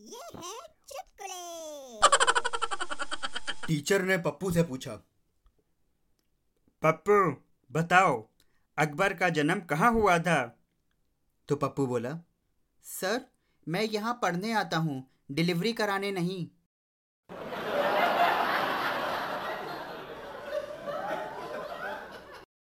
ये है चुटकुले। टीचर ने पप्पू से पूछा पप्पू बताओ अकबर का जन्म कहाँ हुआ था? तो पप्पू बोला सर मैं यहाँ पढ़ने आता हूँ डिलीवरी कराने नहीं।